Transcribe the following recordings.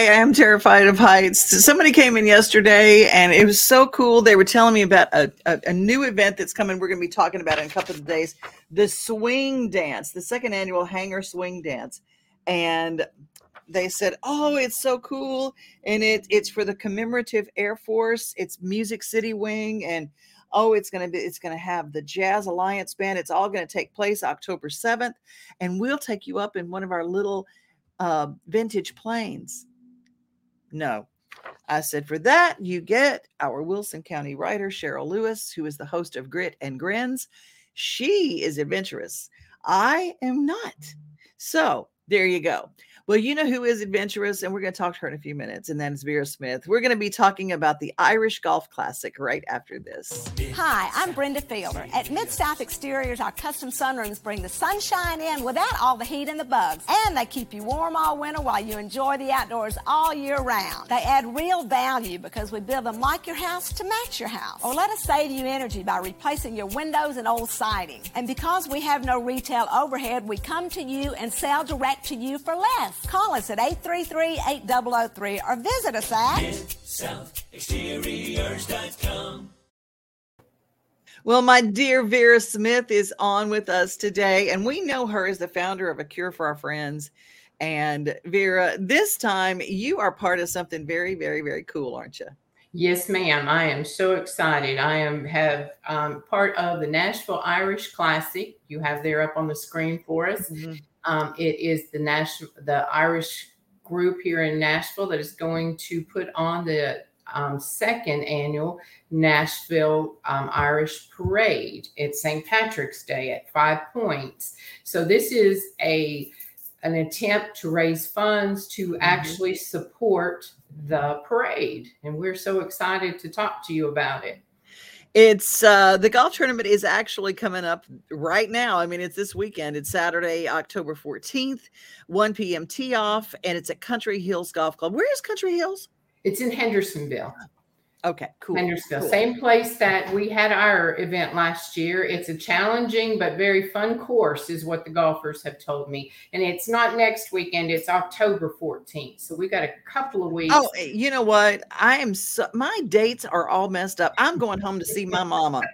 Okay, I am terrified of heights. Somebody came in yesterday and it was so cool. They were telling me about a, a, a new event that's coming. We're going to be talking about in a couple of days. The swing dance, the second annual hangar swing dance. And they said, "Oh, it's so cool." And it it's for the commemorative Air Force. It's Music City Wing and oh, it's going to be it's going to have the Jazz Alliance band. It's all going to take place October 7th and we'll take you up in one of our little uh, vintage planes. No. I said, for that, you get our Wilson County writer, Cheryl Lewis, who is the host of Grit and Grins. She is adventurous. I am not. So there you go. Well, you know who is adventurous, and we're going to talk to her in a few minutes, and that is Vera Smith. We're going to be talking about the Irish Golf Classic right after this. Hi, I'm Brenda Fielder. At Mid South Exteriors, our custom sunrooms bring the sunshine in without all the heat and the bugs. And they keep you warm all winter while you enjoy the outdoors all year round. They add real value because we build them like your house to match your house. Or let us save you energy by replacing your windows and old siding. And because we have no retail overhead, we come to you and sell direct to you for less. Call us at 833-8003 or visit us at Well, my dear Vera Smith is on with us today, and we know her as the founder of A Cure for Our Friends. And Vera, this time you are part of something very, very, very cool, aren't you? Yes, ma'am. I am so excited. I am have um, part of the Nashville Irish Classic. You have there up on the screen for us. Um, it is the national, the Irish group here in Nashville that is going to put on the um, second annual Nashville um, Irish Parade. It's St. Patrick's Day at Five Points. So this is a an attempt to raise funds to actually support the parade, and we're so excited to talk to you about it. It's uh the golf tournament is actually coming up right now. I mean, it's this weekend. It's Saturday, October 14th, 1 p.m. tee off, and it's at Country Hills Golf Club. Where is Country Hills? It's in Hendersonville. Okay, cool. Hendersonville, cool. same place that we had our event last year. It's a challenging but very fun course, is what the golfers have told me. And it's not next weekend; it's October 14th. So we got a couple of weeks. Oh, eh, you know what? I am so my dates are all messed up. I'm going home to see my mama.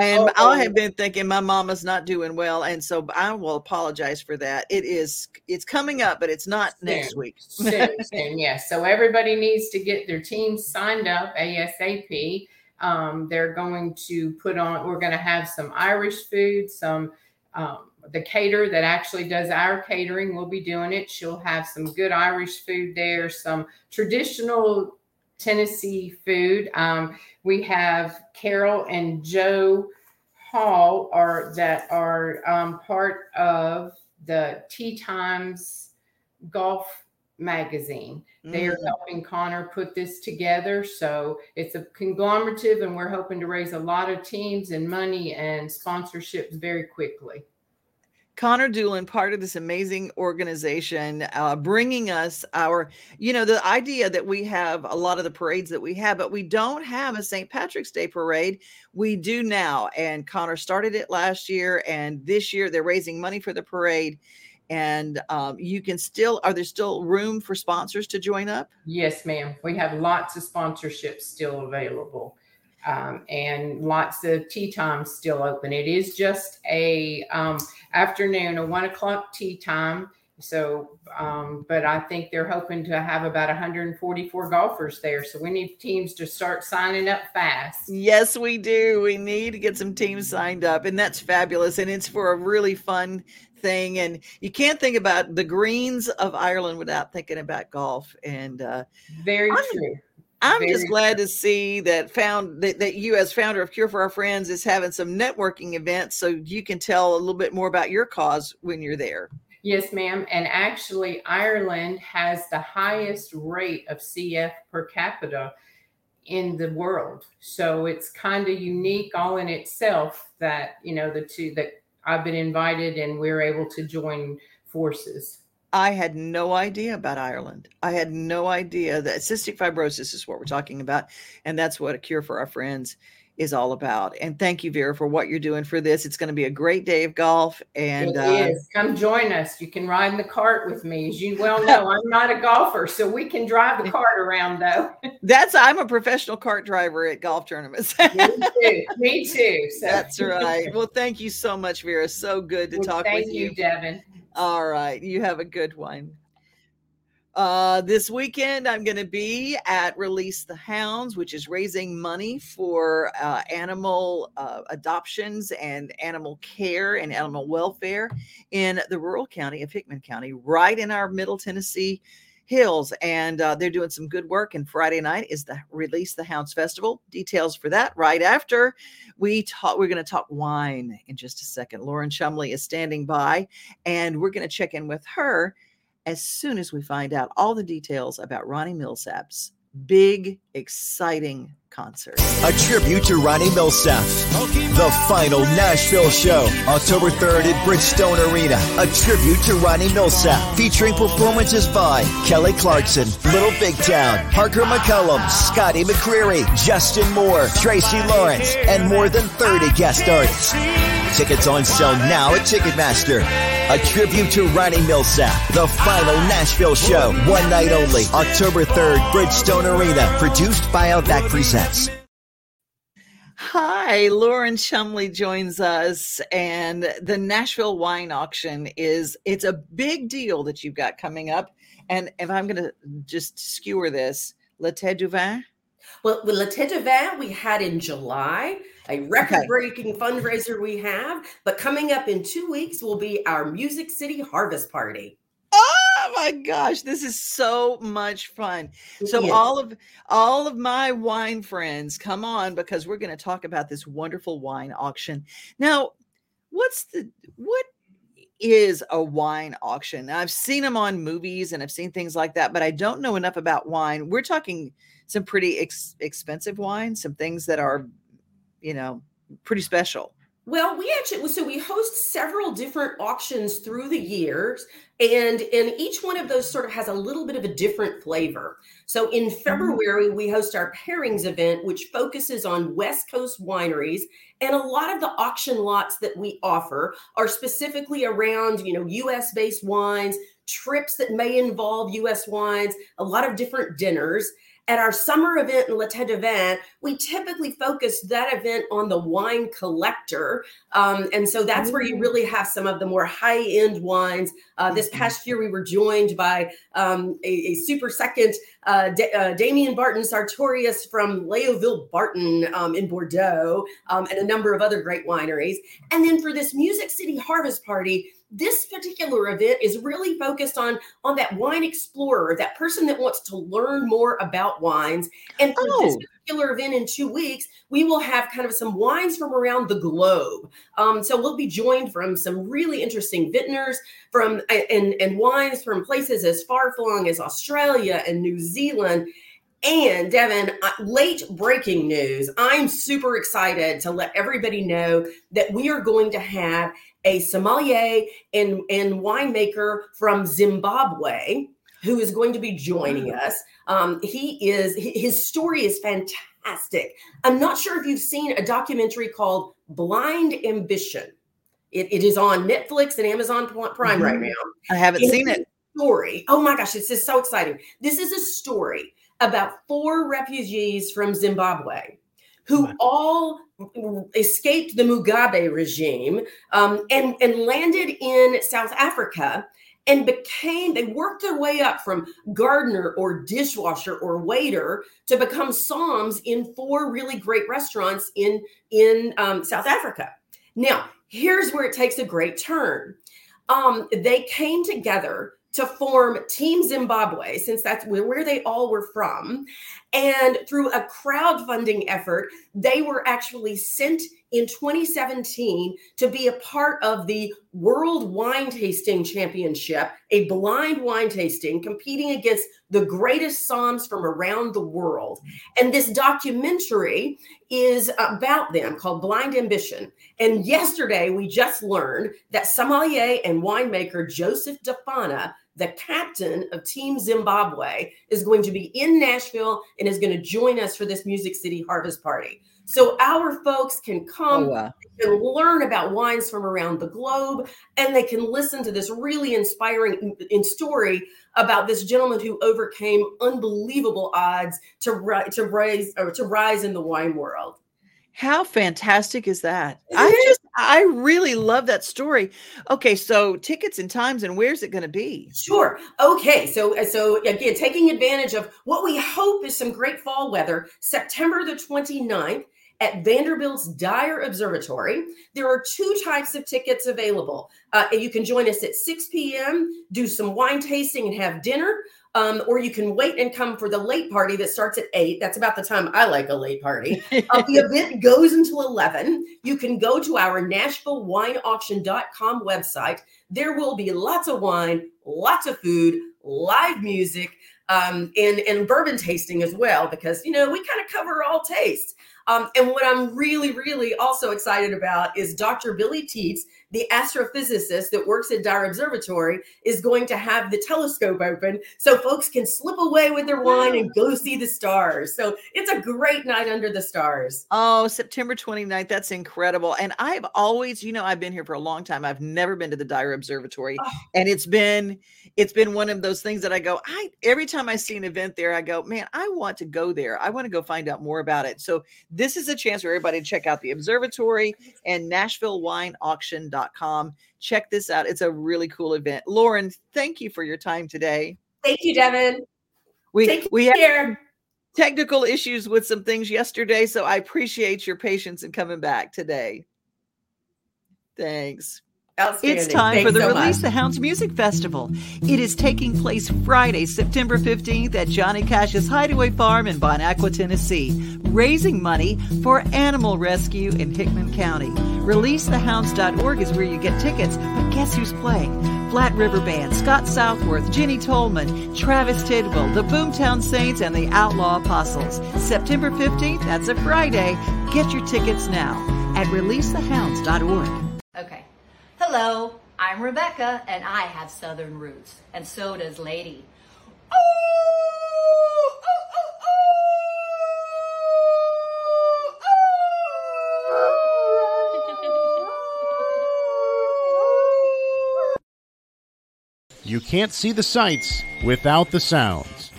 And Oh. I have been thinking my mama's not doing well. And so I will apologize for that. It is it's coming up, but it's not next week. soon, soon, yes. So everybody needs to get their teams signed up ASAP. Um, they're going to put on. We're going to have some Irish food, some. Um, the caterer that actually does our catering will be doing it. She'll have some good Irish food there, some traditional Tennessee food. Um, we have Carol and Joe Hall are that are um, part of the Tee Times Golf magazine. They are Mm. helping Connor put this together. So it's a conglomerative, and we're hoping to raise a lot of teams and money and sponsorships very quickly. Connor Doolin, part of this amazing organization, uh, bringing us our, you know, the idea that we have a lot of the parades that we have, but we don't have a St. Patrick's Day parade. We do now. And Connor started it last year, and this year they're raising money for the parade. And um, you can still, are there still room for sponsors to join up? Yes, ma'am. We have lots of sponsorships still available. Um, and lots of tee times still open. It is just a um, afternoon, a one o'clock tee time. So, um, but I think they're hoping to have about 144 golfers there. So we need teams to start signing up fast. Yes, we do. We need to get some teams signed up, and that's fabulous. And it's for a really fun thing. And you can't think about the greens of Ireland without thinking about golf. And uh, Very I'm- true. I'm just Very glad to see that found that, that you, as founder of Cure for Our Friends, is having some networking events, so you can tell a little bit more about your cause when you're there. Yes, ma'am. And actually, Ireland has the highest rate of CF per capita in the world. So it's kind of unique all in itself that, you know, the two that I've been invited and we're able to join forces. I had no idea about Ireland. I had no idea that cystic fibrosis is what we're talking about. And that's what a cure for our friends is all about. And thank you, Vera, for what you're doing for this. It's going to be a great day of golf. And uh. Come join us. You can ride in the cart with me. As you well know, I'm not a golfer, so we can drive the cart around though. that's I'm a professional cart driver at golf tournaments. me too. Me too. So. That's right. Well, thank you so much, Vera. So good to Well, talk with you, you. Devin. All right. You have a good one. Uh, this weekend, I'm going to be at Release the Hounds, which is raising money for uh, animal uh, adoptions and animal care and animal welfare in the rural county of Hickman County, right in our Middle Tennessee hills. And uh, they're doing some good work. And Friday night is the Release the Hounds Festival. Details for that right after we talk. We're going to talk wine in just a second. Lauren Chumley is standing by, and we're going to check in with her as soon as we find out all the details about Ronnie Milsap's big, exciting concert. A tribute to Ronnie Milsap. The final Nashville show, October 3rd at Bridgestone Arena. A tribute to Ronnie Milsap, featuring performances by Kelly Clarkson, Little Big Town, Parker McCollum, Scotty McCreery, Justin Moore, Tracy Lawrence, and more than 30 guest artists. Tickets on sale now at Ticketmaster. A tribute to Ronnie Milsap, the final Nashville show, one night only, October 3rd, Bridgestone Arena, produced by Outback Presents. Hi, Lauren Chumley joins us, and the Nashville Wine Auction is it's a big deal that you've got coming up. And if I'm going to just skewer this, Le Tête du Vin. Well, with L'Eté du Vin, we had in July a record-breaking fundraiser we have, but coming up in two weeks will be our Music City Harvest Party. Oh my gosh, this is so much fun. So Yes. all of all of my wine friends, come on because we're going to talk about this wonderful wine auction. Now, what's the what is a wine auction? I've seen them on movies and I've seen things like that, but I don't know enough about wine. We're talking some pretty ex- expensive wine, some things that are, you know, pretty special. Well, we actually so we host several different auctions through the years, and and each one of those sort of has a little bit of a different flavor. So in mm-hmm. February, we host our pairings event, which focuses on West Coast wineries, and a lot of the auction lots that we offer are specifically around you know U.S. based wines, trips that may involve U.S. wines, a lot of different dinners. At our summer event in La Tête Vin, we typically focus that event on the wine collector. Um, and so that's where you really have some of the more high end wines. Uh, this past year, we were joined by um, a, a super second uh, Da- uh, Damien Barton Sartorius from Leoville Barton um, in Bordeaux, um, and a number of other great wineries. And then for this Music City Harvest Party, this particular event is really focused on on that wine explorer, that person that wants to learn more about wines. And for this Oh. particular event in two weeks, we will have kind of some wines from around the globe. Um, so we'll be joined from some really interesting vintners from and and wines from places as far flung as Australia and New Zealand. And Devin, uh, late breaking news. I'm super excited to let everybody know that we are going to have a sommelier and, and winemaker from Zimbabwe who is going to be joining us. Um, he is his story is fantastic. I'm not sure if you've seen a documentary called Blind Ambition. It, it is on Netflix and Amazon Prime right Mhm. now I haven't seen it. Story. Oh my gosh, this is so exciting. This is a story about four refugees from Zimbabwe who all escaped the Mugabe regime um, and, and landed in South Africa and became, they worked their way up from gardener or dishwasher or waiter to become somms in four really great restaurants in, in um, South Africa. Now, here's where it takes a great turn um, they came together to form Team Zimbabwe, since that's where, they all were from. And through a crowdfunding effort, they were actually sent in 2017 to be a part of the World Wine Tasting Championship, a blind wine tasting competing against the greatest somms from around the world. And this documentary is about them called Blind Ambition. And yesterday we just learned that sommelier and winemaker Joseph Dhafana the captain of Team Zimbabwe, is going to be in Nashville and is going to join us for this Music City Harvest Party. So our folks can oh, come Oh, wow. and learn about wines from around the globe, and they can listen to this really inspiring in, story about this gentleman who overcame unbelievable odds to ri- to rise or to rise in the wine world. How fantastic is that? Isn't I it? just, I really love that story. Okay, so tickets and times and where's it going to be? Sure. Okay. So, uh, so again, taking advantage of what we hope is some great fall weather, September the 29th at Vanderbilt's Dyer Observatory. There are two types of tickets available. Uh, you can join us at 6 p.m., do some wine tasting and have dinner. Um, or you can wait and come for the late party that starts at 8. That's about the time I like a late party. Uh, the event goes until 11. You can go to our NashvilleWineAuction.com website. There will be lots of wine, lots of food, live music, um, and, and bourbon tasting as well, because, you know, we kind of cover all tastes. Um, and what I'm really, really also excited about is Dr. Billy Teets, the astrophysicist that works at Dyer Observatory, is going to have the telescope open so folks can slip away with their wine and go see the stars. So it's a great night under the stars. Oh, September 29th. That's incredible. And I've always, you know, I've been here for a long time. I've never been to the Dyer Observatory. Oh. And it's been it's been one of those things that I go, I every time I see an event there, I go, man, I want to go there. I want to go find out more about it. So this is a chance for everybody to check out the observatory and Check this out. It's a really cool event. Lauren, thank you for your time today. Thank you, Devin. We Take we had care. technical issues with some things yesterday, so I appreciate your patience in coming back today. Thanks. It's time Thanks for the so Release much. the Hounds Music Festival. It is taking place Friday, September 15th at Johnny Cash's Hideaway Farm in Bon Aqua, Tennessee, raising money for animal rescue in Hickman County. ReleaseTheHounds.org is where you get tickets, but guess who's playing? Flat River Band, Scott Southworth, Jenny Tolman, Travis Tidwell, the Boomtown Saints, and the Outlaw Apostles. September 15th, that's a Friday. Get your tickets now at ReleaseTheHounds.org. Hello, I'm Rebecca, and I have Southern roots, and so does Lady. You can't see the sights without the sounds.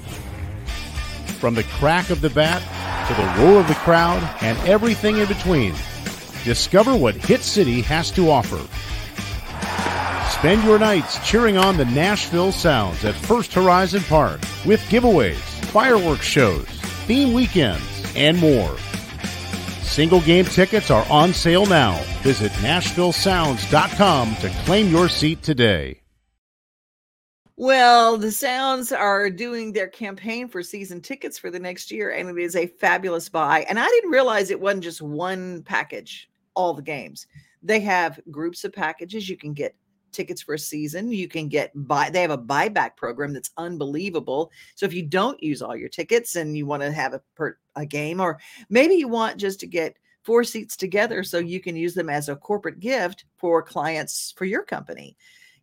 From the crack of the bat to the roar of the crowd and everything in between, discover what Hit City has to offer. Spend your nights cheering on the Nashville Sounds at First Horizon Park with giveaways, fireworks shows, theme weekends, and more. Single game tickets are on sale now. Visit NashvilleSounds.com to claim your seat today. Well, the Sounds are doing their campaign for season tickets for the next year, and it is a fabulous buy. And I didn't realize it wasn't just one package, all the games. They have groups of packages. You can get tickets for a season. You can get buy. They have a buyback program that's unbelievable. So if you don't use all your tickets and you want to have a per, a game, or maybe you want just to get four seats together so you can use them as a corporate gift for clients for your company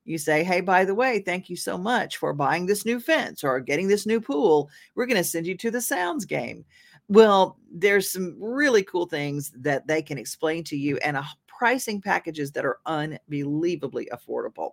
you say, Hey, by the way, thank you so much for buying this new fence or getting this new pool. We're going to send you to the Sounds game. Well, there's some really cool things that they can explain to you and a pricing packages that are unbelievably affordable.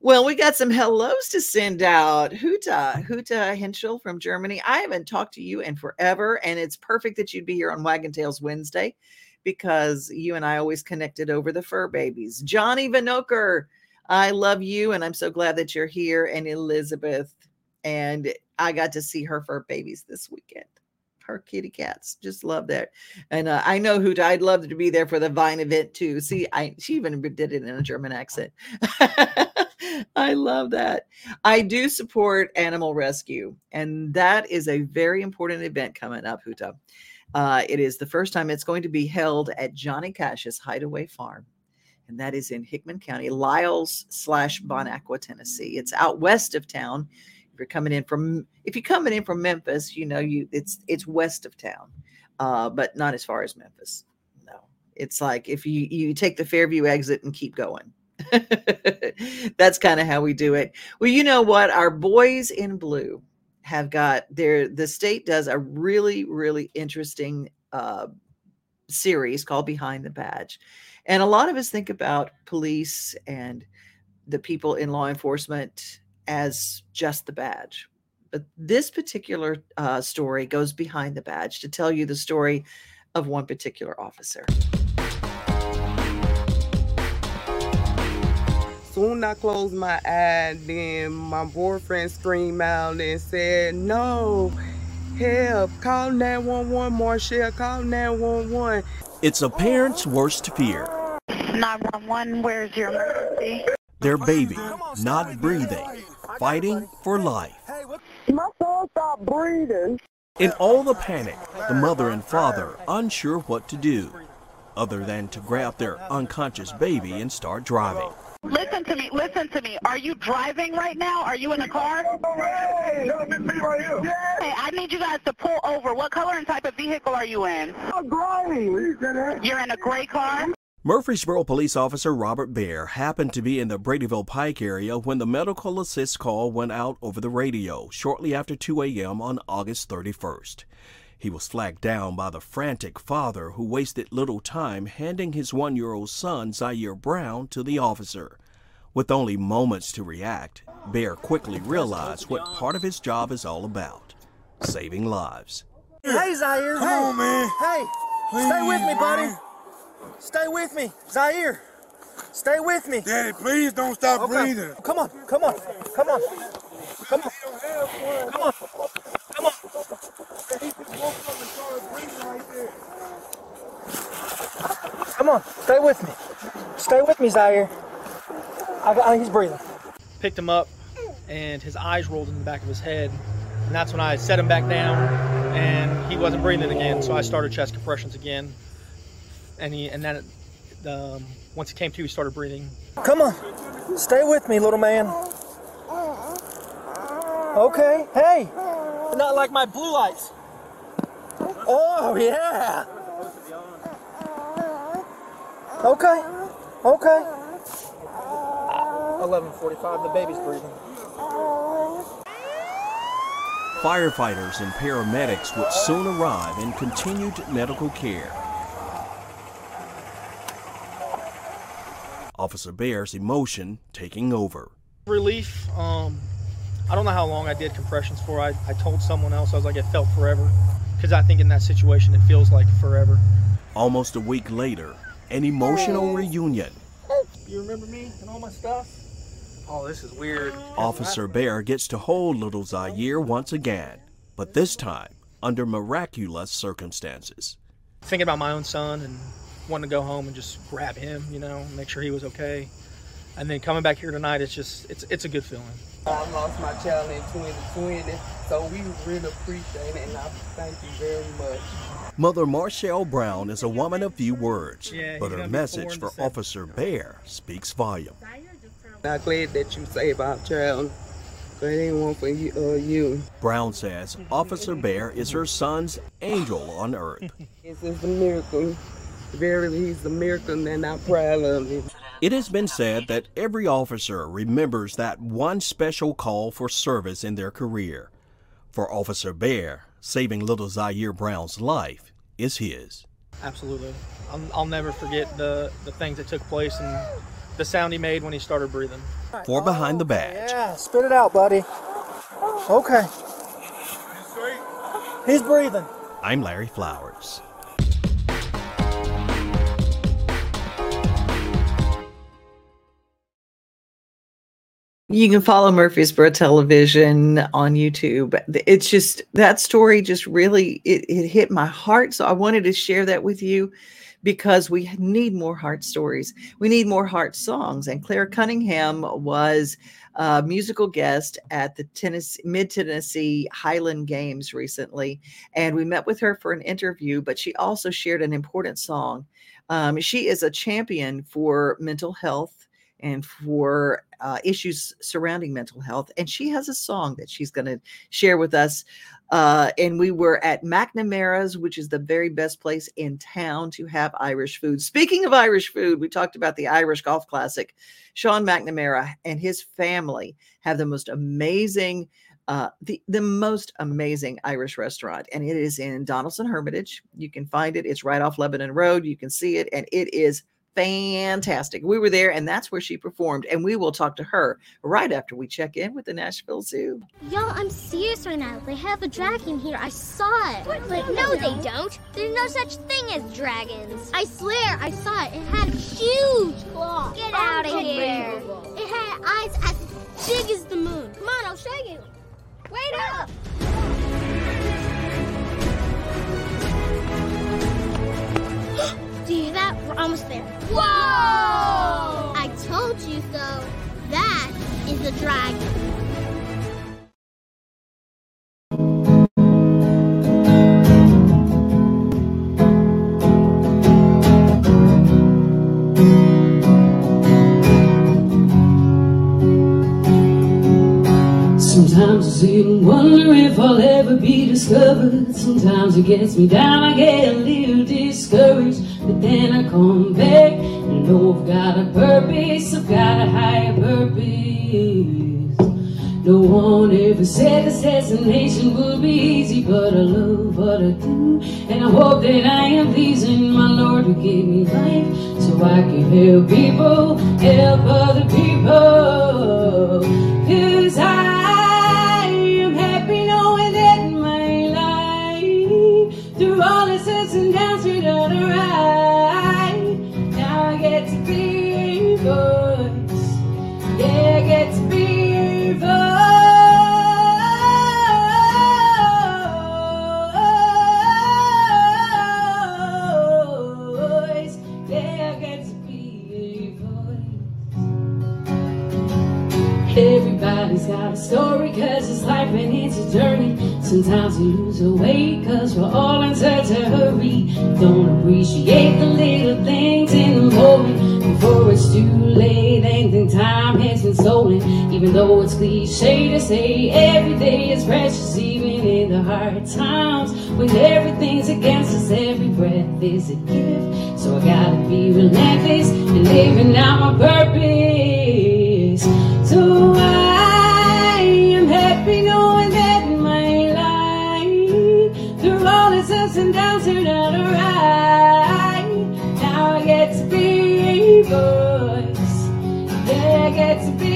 Well, we got some hellos to send out. Huta, Huta Henschel from Germany. I haven't talked to you in forever, and it's perfect that you'd be here on Wagon Tails Wednesday because you and I always connected over the fur babies. Johnny Vanoker, I love you, and I'm so glad that you're here. And Elizabeth, and I got to see her fur babies this weekend. Her kitty cats, just love that. And uh, I know who I'd love to be there for the Vine event too. See, I she even did it in a German accent. I love that. I do support animal rescue, and that is a very important event coming up, Huta. Uh, it is the first time it's going to be held at Johnny Cash's Hideaway Farm, and that is in Hickman County, Lyles slash Bon Aqua, Tennessee. It's out west of town. You're coming in from, if you're coming in from Memphis, you know you it's it's west of town, uh, but not as far as Memphis. No, it's like if you you take the Fairview exit and keep going. That's kind of how we do it. Well, you know what? Our boys in blue have got their the state does a really really interesting uh, series called Behind the Badge, and a lot of us think about police and the people in law enforcement as just the badge. But this particular uh, story goes behind the badge to tell you the story of one particular officer. Soon I closed my eye, then my boyfriend screamed out and said, No, help, call 911, Marshall, call 911. It's a parent's worst fear. 911, where's your emergency? Their baby not breathing, fighting for life. My son stopped breathing. In all the panic, the mother and father unsure what to do, other than to grab their unconscious baby and start driving. Listen to me, listen to me. Are you driving right now? Are you in the car? Hey, I need you guys to pull over. What color and type of vehicle are you in? I'm driving. You're in a gray car? Murfreesboro police officer Robert Bear happened to be in the Bradyville Pike area when the medical assist call went out over the radio shortly after 2 a.m. on August 31st. He was flagged down by the frantic father who wasted little time handing his one year old son, Zaire Brown, to the officer. With only moments to react, Bear quickly realized what part of his job is all about saving lives. Hey, Zaire. Come hey. on, man. Hey, Please, stay with me, buddy. man. Stay with me. Zaire, stay with me. Daddy, please don't stop Okay. breathing. Come on, come on, come on. Come on. Come on. Come on. Come on, stay with me. Stay with me, Zaire. I got, he's breathing. picked him up and his eyes rolled in the back of his head and that's when i set him back down and he wasn't breathing again so i started chest compressions again and he and then it, um, once he came to he started breathing Come on, stay with me, little man. Okay, hey, not like my blue lights. Oh yeah. Okay, okay. 11:45. The baby's breathing. Firefighters and paramedics would soon arrive and continued medical care. Officer Bear's emotion taking over. relief um, i don't know how long i did compressions for I, I told someone else i was like it felt forever because i think in that situation it feels like forever Almost a week later, an emotional reunion. you remember me and all my stuff oh this is weird Officer Bear gets to hold little Zaire once again, but this time under miraculous circumstances. thinking about my own son and wanting to go home and just grab him, you know, make sure he was okay. And then coming back here tonight, it's just it's it's a good feeling. I lost my child in 2020, so we really appreciate it, and I thank you very much. Mother Marshall Brown is a woman of few words, Yeah, but her message for December. Officer Bear speaks volume. I'm glad that you saved our child, but it ain't one for you. Uh, you. Brown says Officer Bear is her son's angel on earth. This is a miracle. Verily, he's a miracle, and I'm proud of him. It has been said that every officer remembers that one special call for service in their career. For Officer Bear, saving little Zaire Brown's life is his. Absolutely, I'll, I'll never forget the the things that took place and the sound he made when he started breathing. For Behind the Badge, oh, Yeah, spit it out, buddy. Okay. He's breathing. I'm Larry Flowers. You can follow Murfreesboro Television on YouTube. It's just that story just really it, it hit my heart. So I wanted to share that with you because we need more heart stories. We need more heart songs. And Clare Cunningham was a musical guest at the Tennessee Mid Tennessee Highland Games recently, and we met with her for an interview. But she also shared an important song. Um, she is a champion for mental health and for uh, issues surrounding mental health. And she has a song that she's going to share with us. Uh, and we were at McNamara's, which is the very best place in town to have Irish food. Speaking of Irish food, we talked about the Irish Golf Classic. Sean McNamara and his family have the most amazing. Uh, the the most amazing Irish restaurant, and it is in Donaldson Hermitage. You can find it; it's right off Lebanon Road. You can see it, and it is fantastic. We were there, and that's where she performed. And we will talk to her right after we check in with the Nashville Zoo. Y'all, I'm serious right now. They have a dragon here. I saw it. But no, they don't. There's no such thing as dragons. I swear, I saw it. It had huge claws. Get out of here. It had eyes as big as the moon. Come on, I'll show you. Wait up. almost there. Whoa! I told you so. That is the dragon. Sometimes I sit and wonder if I'll ever be discovered. Sometimes it gets me down, I get a little discouraged. But then I come back and know I've got a purpose, I've got a higher purpose. No one ever said this destination would be easy, but I love what I do. And I hope that I am pleasing my Lord who gave me life so I can help people, help other people. Sometimes we lose our way cause we're all in such a hurry. Don't appreciate the little things in the moment before it's too late and then time has been stolen. Even though it's cliche to say every day is precious, even in the hard times when everything's against us, every breath is a gift. So I gotta be relentless and living out my purpose. Be a voice.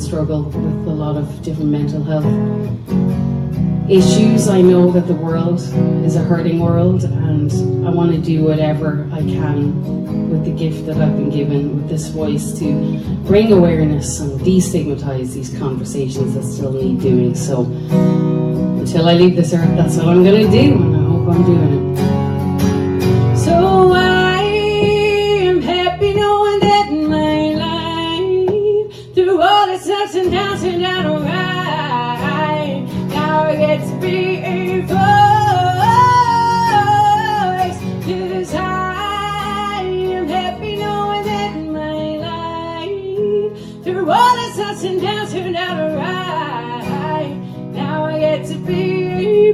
Struggle with a lot of different mental health issues. I know that the world is a hurting world, and I want to do whatever I can with the gift that I've been given with this voice to bring awareness and destigmatize these conversations that still need doing. So until I leave this earth, that's what I'm going to do, and I hope I'm doing it.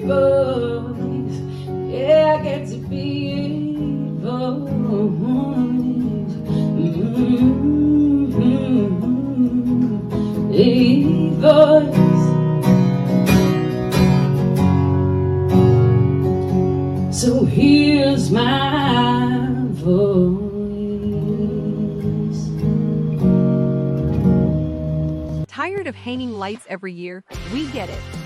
boys. Yeah, I get to be boys. Mm -hmm. Boys. So here's my voice. Tired of hanging lights every year? We get it.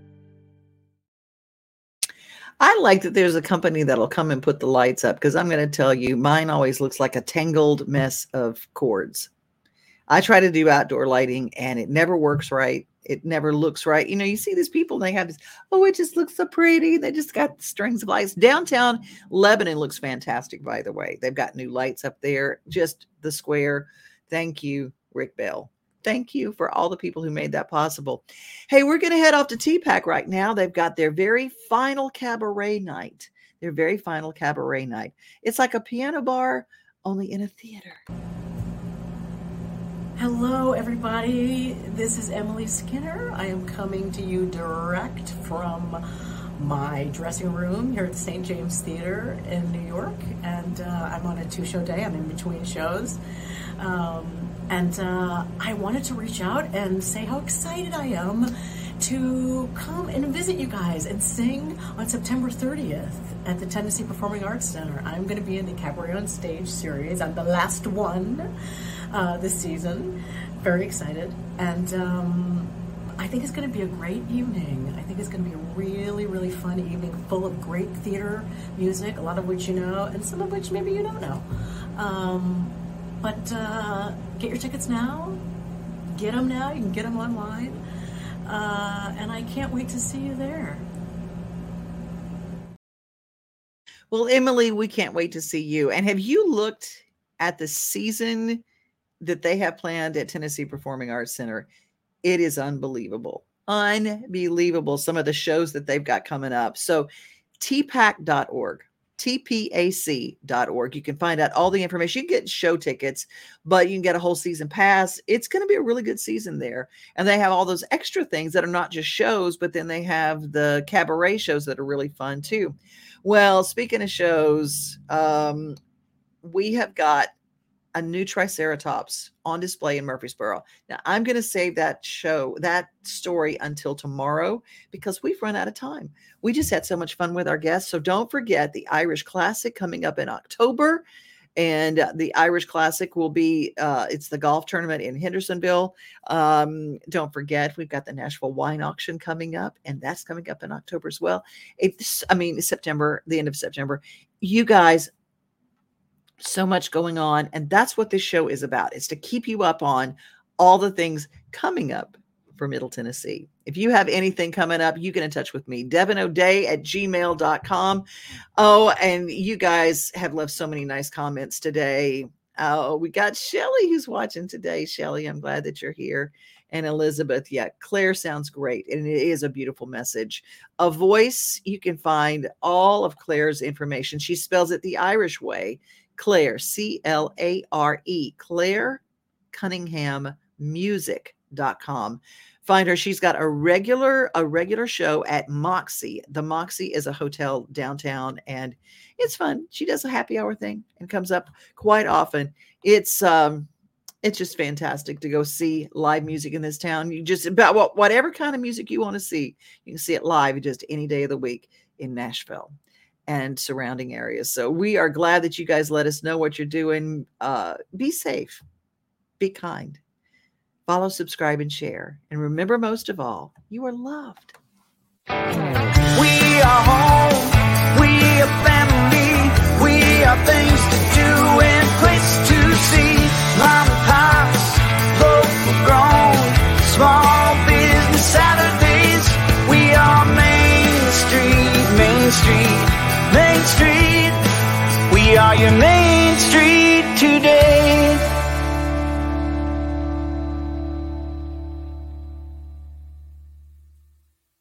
I like that there's a company that'll come and put the lights up because I'm going to tell you, mine always looks like a tangled mess of cords. I try to do outdoor lighting and it never works right. It never looks right. You know, you see these people and they have this, oh, it just looks so pretty. They just got strings of lights. Downtown Lebanon looks fantastic, by the way. They've got new lights up there, just the square. Thank you, Rick Bell. Thank you for all the people who made that possible. Hey, we're going to head off to TPAC right now. They've got their very final cabaret night. Their very final cabaret night. It's like a piano bar, only in a theater. Hello, everybody. This is Emily Skinner. I am coming to you direct from my dressing room here at the St. James Theater in New York. And uh, I'm on a two show day, I'm in between shows. Um, and uh, I wanted to reach out and say how excited I am to come and visit you guys and sing on September 30th at the Tennessee Performing Arts Center. I'm going to be in the Cabaret on Stage series. I'm the last one uh, this season. Very excited. And um, I think it's going to be a great evening. I think it's going to be a really, really fun evening full of great theater music, a lot of which you know, and some of which maybe you don't know. Um, but uh, get your tickets now. Get them now. You can get them online. Uh, and I can't wait to see you there. Well, Emily, we can't wait to see you. And have you looked at the season that they have planned at Tennessee Performing Arts Center? It is unbelievable. Unbelievable. Some of the shows that they've got coming up. So, tpac.org tpac.org. You can find out all the information. You can get show tickets, but you can get a whole season pass. It's going to be a really good season there. And they have all those extra things that are not just shows, but then they have the cabaret shows that are really fun too. Well, speaking of shows, um, we have got a new Triceratops on display in Murfreesboro. Now, I'm going to save that show, that story until tomorrow because we've run out of time. We just had so much fun with our guests. So don't forget the Irish Classic coming up in October. And uh, the Irish Classic will be, uh, it's the golf tournament in Hendersonville. Um, don't forget, we've got the Nashville Wine Auction coming up, and that's coming up in October as well. It's, I mean, September, the end of September. You guys, so much going on. And that's what this show is about. is to keep you up on all the things coming up for Middle Tennessee. If you have anything coming up, you get in touch with me, Devin O'Day at gmail.com. Oh, and you guys have left so many nice comments today. Oh, we got Shelly who's watching today. Shelly, I'm glad that you're here. And Elizabeth, yeah, Clare sounds great. And it is a beautiful message. A voice, you can find all of Clare's information. She spells it the Irish way. Clare, C L A R E, Clare Cunningham Music.com. Find her. She's got a regular a regular show at Moxie. The Moxie is a hotel downtown and it's fun. She does a happy hour thing and comes up quite often. It's um it's just fantastic to go see live music in this town. You just about what whatever kind of music you want to see, you can see it live just any day of the week in Nashville and surrounding areas. So we are glad that you guys let us know what you're doing. Uh, be safe, be kind, follow, subscribe, and share. And remember, most of all, you are loved. We are home, we are family, we are things to do and place to see. Mom and pops, local grown, small business Saturdays, we are Main Street, Main Street. Street. We are your Main Street today.